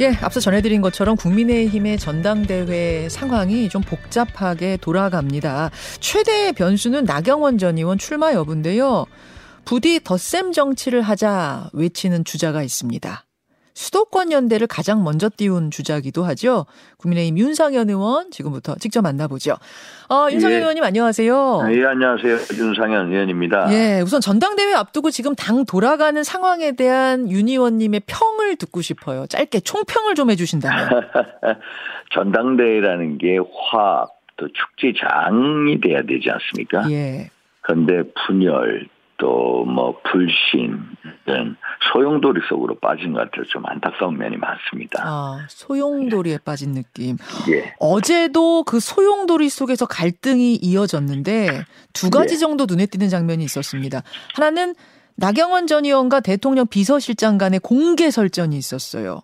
예, 앞서 전해드린 것처럼 국민의힘의 전당대회 상황이 좀 복잡하게 돌아갑니다. 최대의 변수는 나경원 전 의원 출마 여부인데요. 부디 덧셈 정치를 하자 외치는 주자가 있습니다. 수도권 연대를 가장 먼저 띄운 주자기도 하죠. 국민의힘 윤상현 의원 지금부터 직접 만나보죠. 어, 윤상현 예. 의원님 안녕하세요. 예, 안녕하세요. 윤상현 의원입니다. 예, 우선 전당대회 앞두고 지금 당 돌아가는 상황에 대한 윤 의원님의 평을 듣고 싶어요. 짧게 총평을 좀 해주신다면. 전당대회라는 게 화합, 또 축제장이 돼야 되지 않습니까? 예. 그런데 분열, 또 뭐 불신 등 소용돌이 속으로 빠진 것 같아서 좀 안타까운 면이 많습니다. 아, 소용돌이에 빠진 느낌. 예. 어제도 그 소용돌이 속에서 갈등이 이어졌는데 두 가지 예. 정도 눈에 띄는 장면이 있었습니다. 하나는 나경원 전 의원과 대통령 비서실장 간의 공개 설전이 있었어요.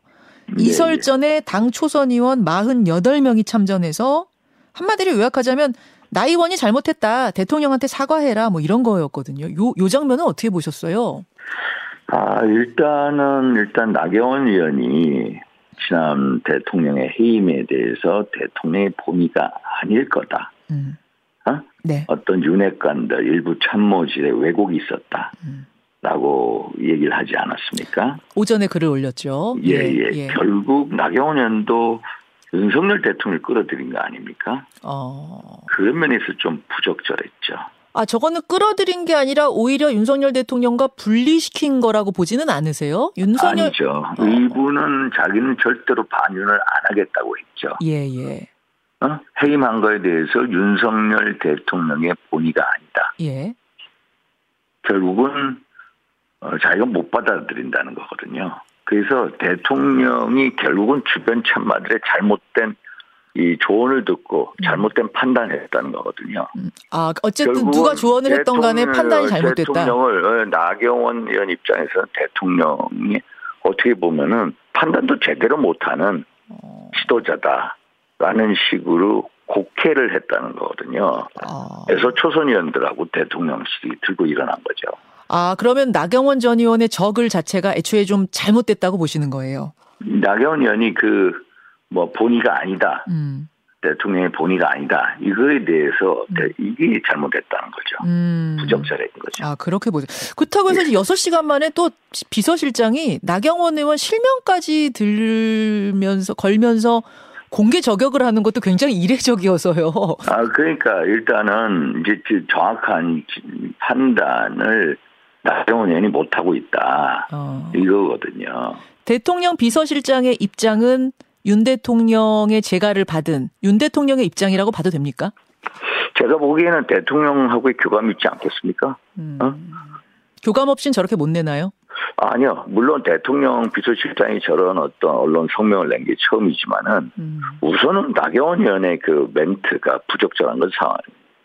이 예, 예. 설전에 당 초선 의원 48명이 참전해서 한마디로 요약하자면 나 의원이 잘못했다. 대통령한테 사과해라. 뭐 이런 거였거든요. 요, 요 장면은 어떻게 보셨어요? 아, 일단은, 일단 나경원 의원이 지난 대통령의 해임에 대해서 대통령의 본의가 아닐 거다. 음. 어? 네. 어떤 윤핵관들 일부 참모질에 왜곡이 있었다. 음. 라고 얘기를 하지 않았습니까? 오전에 글을 올렸죠. 예, 예. 예. 예. 결국 나경원 의원도 윤석열 대통령을 끌어들인 거 아닙니까? 어. 그런 면에서 좀 부적절했죠. 아, 저거는 끌어들인 게 아니라 오히려 윤석열 대통령과 분리시킨 거라고 보지는 않으세요? 윤석열 아니죠. 어. 일부는 자기는 절대로 반윤을 안 하겠다고 했죠. 예, 예. 어? 해임한 거에 대해서 윤석열 대통령의 본의가 아니다. 예. 결국은 어, 자기가 못 받아들인다는 거거든요. 그래서 대통령이 결국은 주변 참마들의 잘못된 이 조언을 듣고 음. 잘못된 판단을 했다는 거거든요. 음. 아 어쨌든 누가 조언을 했던 간에 판단이 잘못됐다. 대통령을 어, 나경원 의원 입장에서 대통령이 어떻게 보면은 판단도 제대로 못하는 어. 지도자다라는 식으로 곡해를 했다는 거거든요. 아. 그래서 초선 의원들하고 대통령실이 들고 일어난 거죠. 아, 그러면 나경원 전 의원의 적을 자체가 애초에 좀 잘못됐다고 보시는 거예요? 나경원 의원이 그, 뭐, 본의가 아니다. 음. 대통령의 본의가 아니다. 이거에 대해서 음. 이게 잘못됐다는 거죠. 음. 부적절한 거죠. 아, 그렇게 보죠. 그렇다고 해서 예. 6시간 만에 또 비서실장이 나경원 의원 실명까지 들면서, 걸면서 공개 저격을 하는 것도 굉장히 이례적이어서요. 아, 그러니까 일단은 이제 정확한 판단을 나경원 의원이 못하고 있다. 어. 이거거든요. 대통령 비서실장의 입장은 윤 대통령의 재가를 받은 윤 대통령의 입장이라고 봐도 됩니까? 제가 보기에는 대통령하고의 교감이 있지 않겠습니까? 음. 어? 교감 없인 저렇게 못 내나요? 아니요. 물론 대통령 비서실장이 저런 어떤 언론 성명을 낸 게 처음이지만은 음. 우선은 나경원 의원의 그 멘트가 부적절한 건 상황,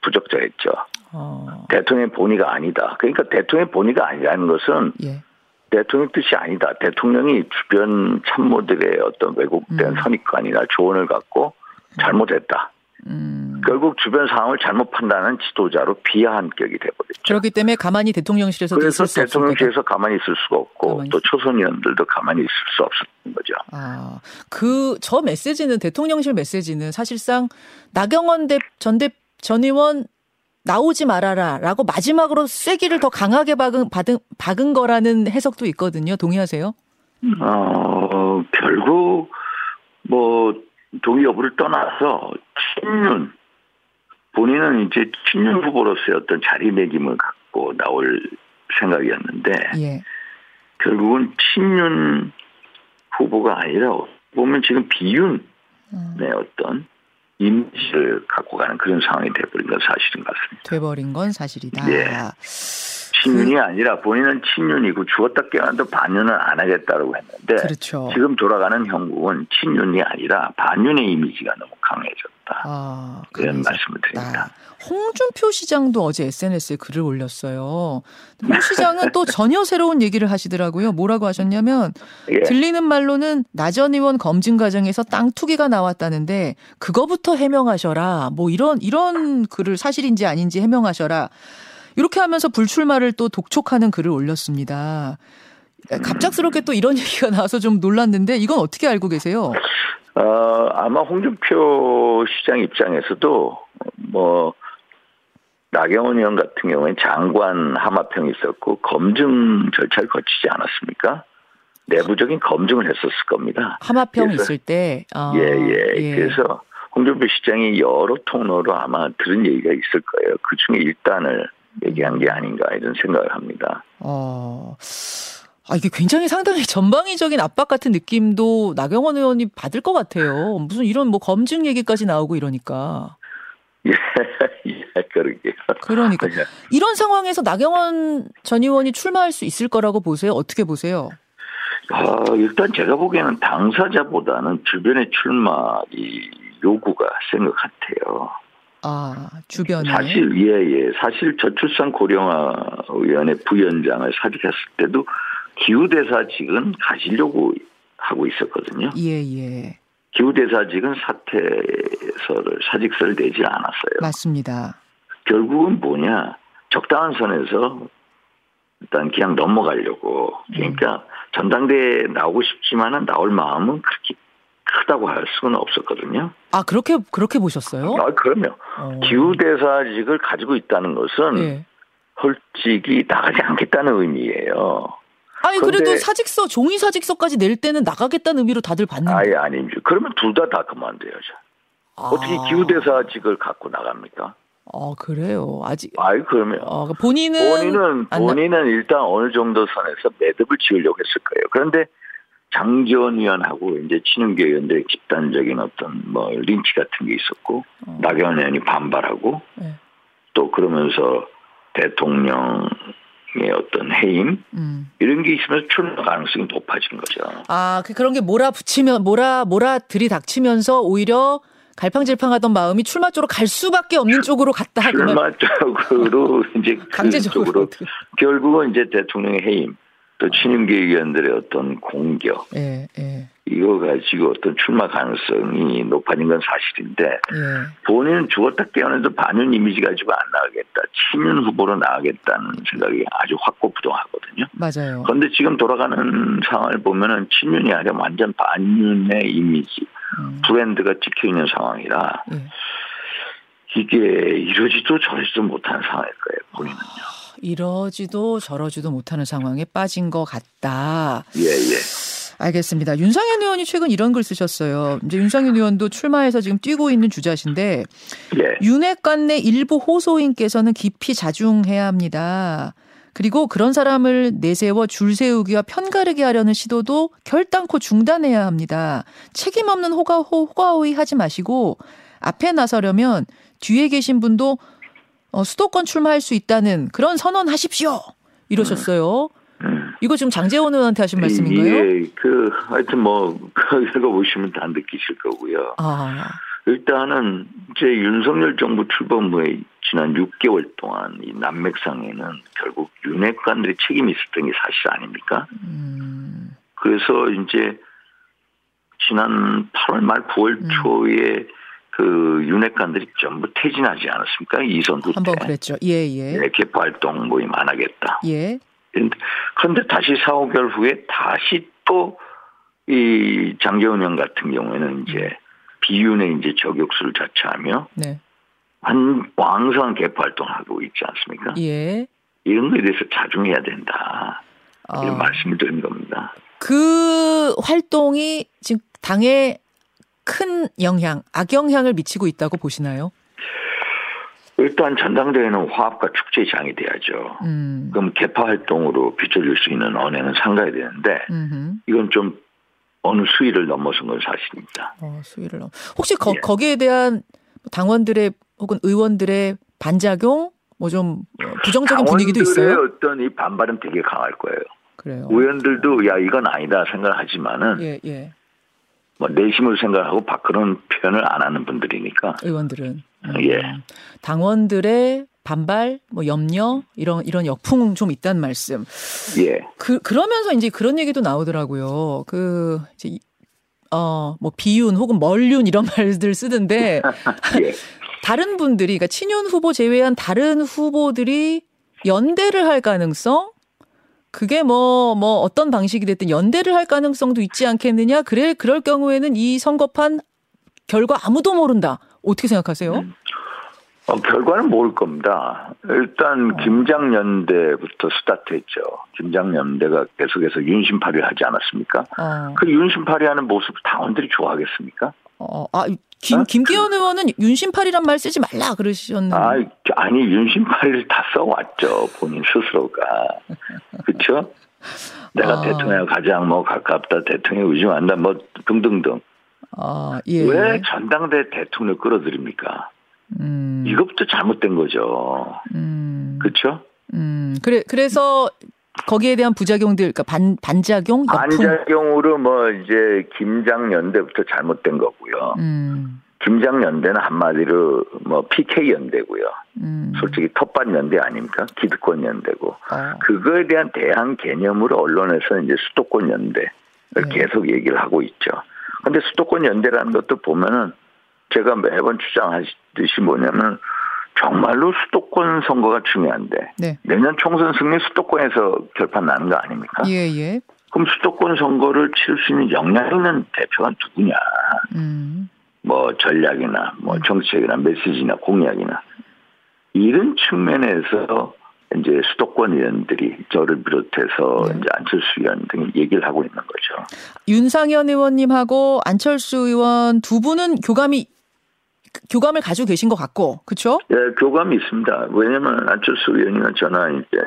부적절했죠. 어. 대통령의 본의가 아니다. 그러니까 대통령의 본의가 아니라는 것은 예. 대통령 뜻이 아니다. 대통령이 주변 참모들의 어떤 왜곡된 음. 선입관이나 조언을 갖고 잘못했다. 음. 결국 주변 상황을 잘못 판단하는 지도자로 비하한 격이 돼버렸죠. 그렇기 때문에 가만히 대통령실에서 그래서 대통령실에서 가만히 있을 수가 없고 또 초선 의원들도 가만히 있을 수 없었던 거죠. 아, 그 저 메시지는 대통령실 메시지는 사실상 나경원 전, 전 의원 나오지 말아라 라고 마지막으로 쐐기를 더 강하게 박은, 박은, 박은 거라는 해석도 있거든요. 동의하세요? 어, 결국, 뭐, 동의 여부를 떠나서 친윤, 본인은 이제 친윤 후보로서의 어떤 자리매김을 갖고 나올 생각이었는데, 예. 결국은 친윤 후보가 아니라 보면 지금 비윤의 음. 어떤 이미지를 갖고 가는 그런 상황이 돼버린 건 사실인 것 같습니다. 돼버린 건 사실이다. 예. 친윤이 그... 아니라 본인은 친윤이고 죽었다 깨어나도 반윤은 안 하겠다고 했는데 그렇죠. 지금 돌아가는 형국은 친윤이 아니라 반윤의 이미지가 너무 강해졌다. 아, 그런 말씀을 드립니다. 홍준표 시장도 어제 SNS에 글을 올렸어요. 홍 시장은 또 전혀 새로운 얘기를 하시더라고요. 뭐라고 하셨냐면 예. 들리는 말로는 나전 의원 검증 과정에서 땅 투기가 나왔다는데 그거부터 해명하셔라. 뭐 이런 이런 글을 사실인지 아닌지 해명하셔라. 이렇게 하면서 불출마를 또 독촉하는 글을 올렸습니다. 갑작스럽게 또 이런 얘기가 나와서 좀 놀랐는데 이건 어떻게 알고 계세요? 어, 아마 홍준표 시장 입장에서도 뭐 나경원 의원 같은 경우에 장관 하마평이 있었고 검증 절차를 거치지 않았습니까? 내부적인 검증을 했었을 겁니다. 하마평 있을 때. 아, 예, 예, 예. 그래서 홍준표 시장이 여러 통로로 아마 들은 얘기가 있을 거예요. 그 중에 일단을 얘기한 게 아닌가 이런 생각을 합니다. 어. 아, 이게 굉장히 상당히 전방위적인 압박 같은 느낌도 나경원 의원이 받을 것 같아요. 무슨 이런 뭐 검증 얘기까지 나오고 이러니까. 예, 예, 그러게요. 그러니까. 예. 이런 상황에서 나경원 전 의원이 출마할 수 있을 거라고 보세요? 어떻게 보세요? 어, 일단 제가 보기에는 당사자보다는 주변의 출마 이 요구가 센 것 같아요. 아, 주변에. 사실, 예, 예. 사실 저출산 고령화 위원회 부위원장을 사직했을 때도 기후대사직은 가시려고 하고 있었거든요. 예, 예. 기후대사직은 사퇴서를, 사직서를 내지 않았어요. 맞습니다. 결국은 뭐냐. 적당한 선에서 일단 그냥 넘어가려고. 그러니까 음. 전당대에 나오고 싶지만은 나올 마음은 그렇게 크다고 할 수는 없었거든요. 아 그렇게 그렇게 보셨어요? 아 그럼요. 어. 기후대사직을 가지고 있다는 것은 네. 솔직히 나가지 않겠다는 의미예요. 아니 그래도 사직서 종이 사직서까지 낼 때는 나가겠다는 의미로 다들 받는. 아예 아니죠. 그러면 둘 다 다 그만둬야죠. 아. 어떻게 기후대사직을 갖고 나갑니까? 아 그래요. 아직. 아이 그러면. 어, 본인은 본인은 본인은 일단 어느 정도 선에서 매듭을 지으려고 했을 거예요. 그런데 장지원 의원하고 이제 친윤계 의원들의 집단적인 어떤 뭐 린치 같은 게 있었고 어. 나경원 의원이 반발하고 네. 또 그러면서 대통령 의 어떤 해임 음. 이런 게 있으면서 출마 가능성이 높아진 거죠. 아, 그 그런 게 몰아붙이면 몰아 몰아 들이닥치면서 오히려 갈팡질팡하던 마음이 출마 쪽으로 갈 수밖에 없는 쪽으로 갔다. 출마 쪽으로 이제 그 강제적으로 결국은 이제 대통령의 해임 또 친윤계 의원들의 어떤 공격 예, 예. 이거 가지고 어떤 출마 가능성이 높아진 건 사실인데 예. 본인은 죽었다 깨어나도 반윤 이미지 가지고 안 나가겠다 친윤 후보로 나가겠다는 생각이 아주 확고부동하거든요. 맞아요. 그런데 지금 돌아가는 상황을 보면은 친윤이 아니라 완전 반윤의 이미지 음. 브랜드가 찍혀 있는 상황이라 예. 이게 이러지도 저러지도 못한 상황일 거예요 본인은요. 이러지도 저러지도 못하는 상황에 빠진 것 같다. 예, 예. 알겠습니다. 윤상현 의원이 최근 이런 글 쓰셨어요. 이제 윤상현 의원도 출마해서 지금 뛰고 있는 주자신데 예. 윤핵관 내 일부 호소인께서는 깊이 자중해야 합니다. 그리고 그런 사람을 내세워 줄 세우기와 편가르게 하려는 시도도 결단코 중단해야 합니다. 책임 없는 호가, 호가호의 하지 마시고 앞에 나서려면 뒤에 계신 분도 어, 수도권 출마할 수 있다는 그런 선언하십시오. 이러셨어요. 음. 이거 지금 장재원 의원한테 하신 말씀인가요? 예, 그 하여튼 뭐 그거 보시면 다 느끼실 거고요. 아. 일단은 제 윤석열 정부 출범 후에 지난 6개월 동안 이 남맥상에는 결국 윤핵관들의 책임이 있었던 게 사실 아닙니까? 음. 그래서 이제 지난 8월 말 9월 음. 초에 그 윤핵관들이 전부 퇴진하지 않았습니까? 이선 후때. 한번 그랬죠. 예, 예. 네, 개포 활동 모임 안 하겠다. 예. 그런데 다시 4, 5개월 후에 다시 또 이 장재원 형 같은 경우에는 이제 비윤의 이제 저격수를 자처하며 네. 한 왕성한 개포 활동을 하고 있지 않습니까? 예. 이런 거에 대해서 자중해야 된다. 이런 어. 말씀을 드린 겁니다. 그 활동이 지금 당에 큰 영향, 악영향을 미치고 있다고 보시나요? 일단 전당대회는 화합과 축제의 장이 돼야죠. 음. 그럼 개파 활동으로 비춰줄 수 있는 언행은 상가야 되는데 음흠. 이건 좀 어느 수위를 넘어선 건 사실입니다. 어, 수위를 넘. 혹시 거, 예. 거기에 대한 당원들의 혹은 의원들의 반작용 뭐 좀 부정적인 분위기도 있어요? 어떤 이 반발은 되게 강할 거예요. 그래요. 의원들도 야 이건 아니다 생각하지만은 예, 예. 뭐 내심을 생각하고 그런 표현을 안 하는 분들이니까. 의원들은. 음. 예. 당원들의 반발 뭐 염려 이런 이런 역풍 좀 있단 말씀. 예 그 그러면서 이제 그런 얘기도 나오더라고요. 그 이제 어뭐 비윤 혹은 멀륜 이런 말들 쓰던데 예. 다른 분들이 그러니까 친윤 후보 제외한 다른 후보들이 연대를 할 가능성 그게 뭐뭐 뭐 어떤 방식이 됐든 연대를 할 가능성도 있지 않겠느냐. 그래 그럴 경우에는 이 선거판 결과 아무도 모른다. 어떻게 생각하세요? 음. 어, 결과는 모를 겁니다. 일단 어. 김장연대부터 스타트했죠. 김장연대가 계속해서 윤심파리를 하지 않았습니까? 어. 그 윤심파리 하는 모습을 당원들이 좋아하겠습니까? 어, 아, 김, 어? 김기현 의원은 윤심파리란 말 쓰지 말라 그러셨는데. 아, 아니, 윤심파리를 다 써왔죠. 본인 스스로가. 그쵸? 내가 아. 대통령에 가장 뭐 가깝다, 대통령 의심한다, 뭐 등등등. 아, 예. 왜 전당대 대통령 끌어들입니까? 음. 이것부터 잘못된 거죠. 음. 그렇죠? 음. 그래 그래서 거기에 대한 부작용들, 그러니까 반 반작용. 반작용으로 뭐 이제 김장연대부터 잘못된 거고요. 음. 김장연대는 한마디로 뭐 PK 연대고요. 음. 솔직히 텃밭 연대 아닙니까? 기득권 연대고. 어. 그거에 대한 대항 개념으로 언론에서 이제 수도권 연대를 네. 계속 얘기를 하고 있죠. 근데 수도권 연대라는 것도 보면은 제가 매번 주장하듯이 뭐냐면 정말로 수도권 선거가 중요한데 네. 내년 총선 승리 수도권에서 결판 나는 거 아닙니까? 예, 예. 그럼 수도권 선거를 치를 수 있는 역량 있는 대표가 누구냐? 음. 뭐 전략이나 뭐 음. 정책이나 메시지나 공약이나 이런 측면에서 이제 수도권 의원들이 저를 비롯해서 네. 이제 안철수 의원 등 얘기를 하고 있는 거죠. 윤상현 의원님하고 안철수 의원 두 분은 교감이 교감을 가지고 계신 것 같고, 그렇죠? 예, 교감이 있습니다. 왜냐하면 안철수 의원이나 저나 이제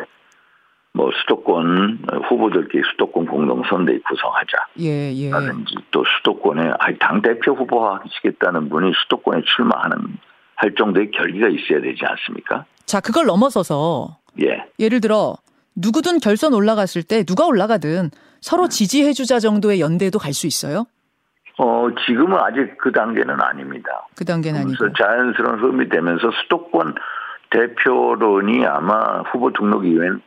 뭐 수도권 후보들끼리 수도권 공동선대위 구성하자. 예, 예. 라든지 또 수도권에 당 대표 후보 하시겠다는 분이 수도권에 출마하는 할 정도의 결기가 있어야 되지 않습니까? 자, 그걸 넘어서서 예. 예를 들어 누구든 결선 올라갔을 때 누가 올라가든 서로 음. 지지해주자 정도의 연대도 갈 수 있어요? 어, 지금은 아직 그 단계는 아닙니다. 그 단계는 아니고. 자연스러운 흐름이 되면서 수도권 대표론이 아마 후보 등록 이후엔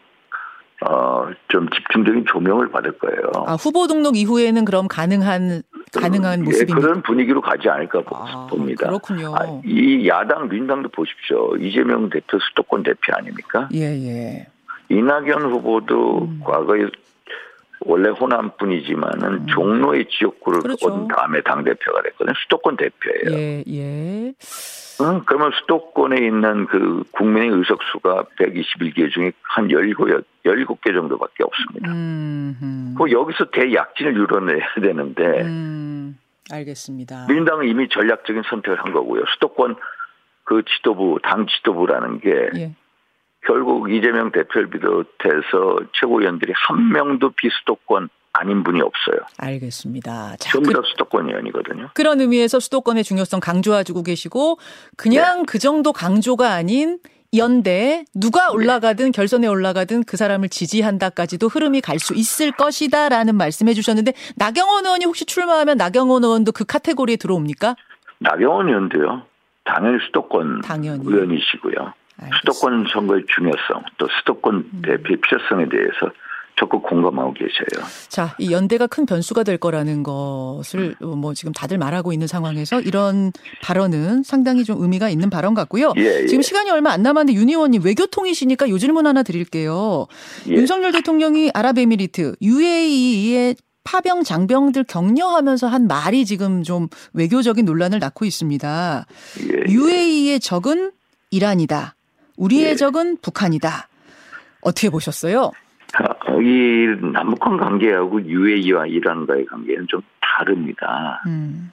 어, 좀 집중적인 조명을 받을 거예요. 아, 후보 등록 이후에는 그럼 가능한, 가능한 모습이 예, 그런 분위기로 가지 않을까 아, 봅니다. 그렇군요. 아, 이 야당, 민당도 보십시오. 이재명 대표 수도권 대표 아닙니까? 예, 예. 이낙연 후보도 음. 과거에 원래 호남뿐이지만은 음. 종로의 지역구를 그렇죠. 얻은 다음에 당 대표가 됐거든요. 수도권 대표예요. 예, 예. 응, 그러면 수도권에 있는 그 국민의 의석수가 121개 중에 한 17, 17개 정도밖에 없습니다. 음, 그 여기서 대약진을 이뤄내야 되는데. 음, 알겠습니다. 민당은 이미 전략적인 선택을 한 거고요. 수도권 그 지도부, 당 지도부라는 게 예. 결국 이재명 대표를 비롯해서 최고위원들이 한 명도 비수도권 아닌 분이 없어요. 알겠습니다. 자, 전부 다 그, 수도권 의원이거든요. 그런 의미에서 수도권의 중요성 강조해주고 계시고 그냥 네. 그 정도 강조가 아닌 연대 누가 네. 올라가든 결선에 올라가든 그 사람을 지지한다까지도 흐름이 갈 수 있을 것이다라는 말씀해 주셨는데 나경원 의원이 혹시 출마하면 나경원 의원도 그 카테고리에 들어옵니까? 나경원 의원도요. 당연히 수도권 당연히. 의원이시고요. 알겠습니다. 수도권 선거의 중요성, 또 수도권 음. 대표의 필요성에 대해서 적극 공감하고 계셔요. 자, 이 연대가 큰 변수가 될 거라는 것을 뭐 지금 다들 말하고 있는 상황에서 이런 발언은 상당히 좀 의미가 있는 발언 같고요. 예, 예. 지금 시간이 얼마 안 남았는데 윤 의원님 외교통이시니까 요 질문 하나 드릴게요. 예. 윤석열 대통령이 아랍에미리트 UAE의 파병 장병들 격려하면서 한 말이 지금 좀 외교적인 논란을 낳고 있습니다. 예, UAE의 예. 적은 이란이다. 우리의 예. 적은 북한이다. 어떻게 보셨어요? 어, 이 남북한 관계하고 UAE와 이란과의 관계는 좀 다릅니다. 음.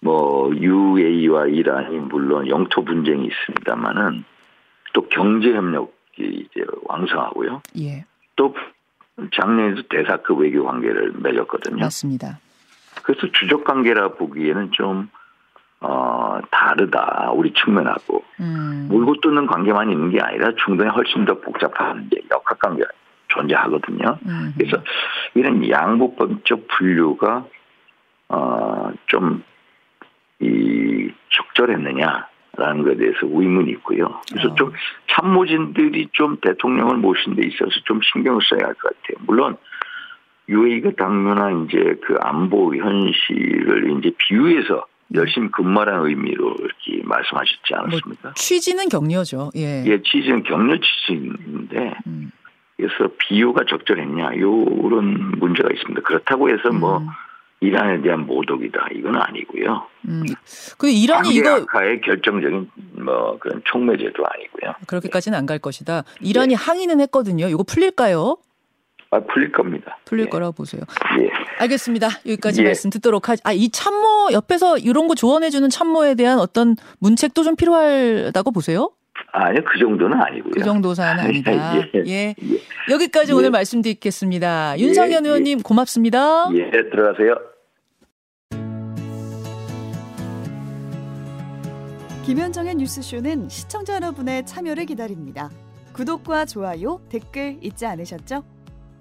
뭐 UAE와 이란이 물론 영토 분쟁이 있습니다만은 또 경제 협력이 이제 왕성하고요. 예. 또 작년에도 대사급 외교 관계를 맺었거든요. 맞습니다. 그래서 주적 관계라 보기에는 좀 어, 다르다. 우리 측면하고. 음. 물고 뜯는 관계만 있는 게 아니라 중동에 훨씬 더 복잡한 이제 역학 관계가 존재하거든요. 음. 그래서 이런 양보법적 분류가, 어, 좀, 이, 적절했느냐라는 것에 대해서 의문이 있고요. 그래서 어. 좀 참모진들이 좀 대통령을 모신 데 있어서 좀 신경을 써야 할 것 같아요. 물론, UAE가 당면한 이제 그 안보 현실을 이제 비유해서 열심히 근무하라는 의미로 이렇게 말씀하셨지 않았습니까? 뭐 취지는 격려죠. 예. 예, 취지는 격려 취지인데 음. 그래서 비유가 적절했냐 이런 문제가 있습니다. 그렇다고 해서 뭐 음. 이란에 대한 모독이다 이건 아니고요. 음. 그 이란이 이거 악화의 결정적인 뭐 그런 촉매제도 아니고요. 그렇게까지는 안 갈 것이다. 이란이 예. 항의는 했거든요. 이거 풀릴까요? 아, 풀릴 겁니다. 풀릴 예. 거라고 보세요. 예. 알겠습니다. 여기까지 예. 말씀 듣도록 하죠. 아, 이 참모 옆에서 이런 거 조언해주는 참모에 대한 어떤 문책도 좀 필요하다고 보세요? 아니요, 그 정도는 아니고요. 그 정도 사안은 아니다. 예. 예. 예. 여기까지 오늘 말씀 드리겠습니다. 윤상현 의원님 고맙습니다. 예, 들어가세요. 김현정의 뉴스쇼는 시청자 여러분의 참여를 기다립니다. 구독과 좋아요, 댓글 잊지 않으셨죠?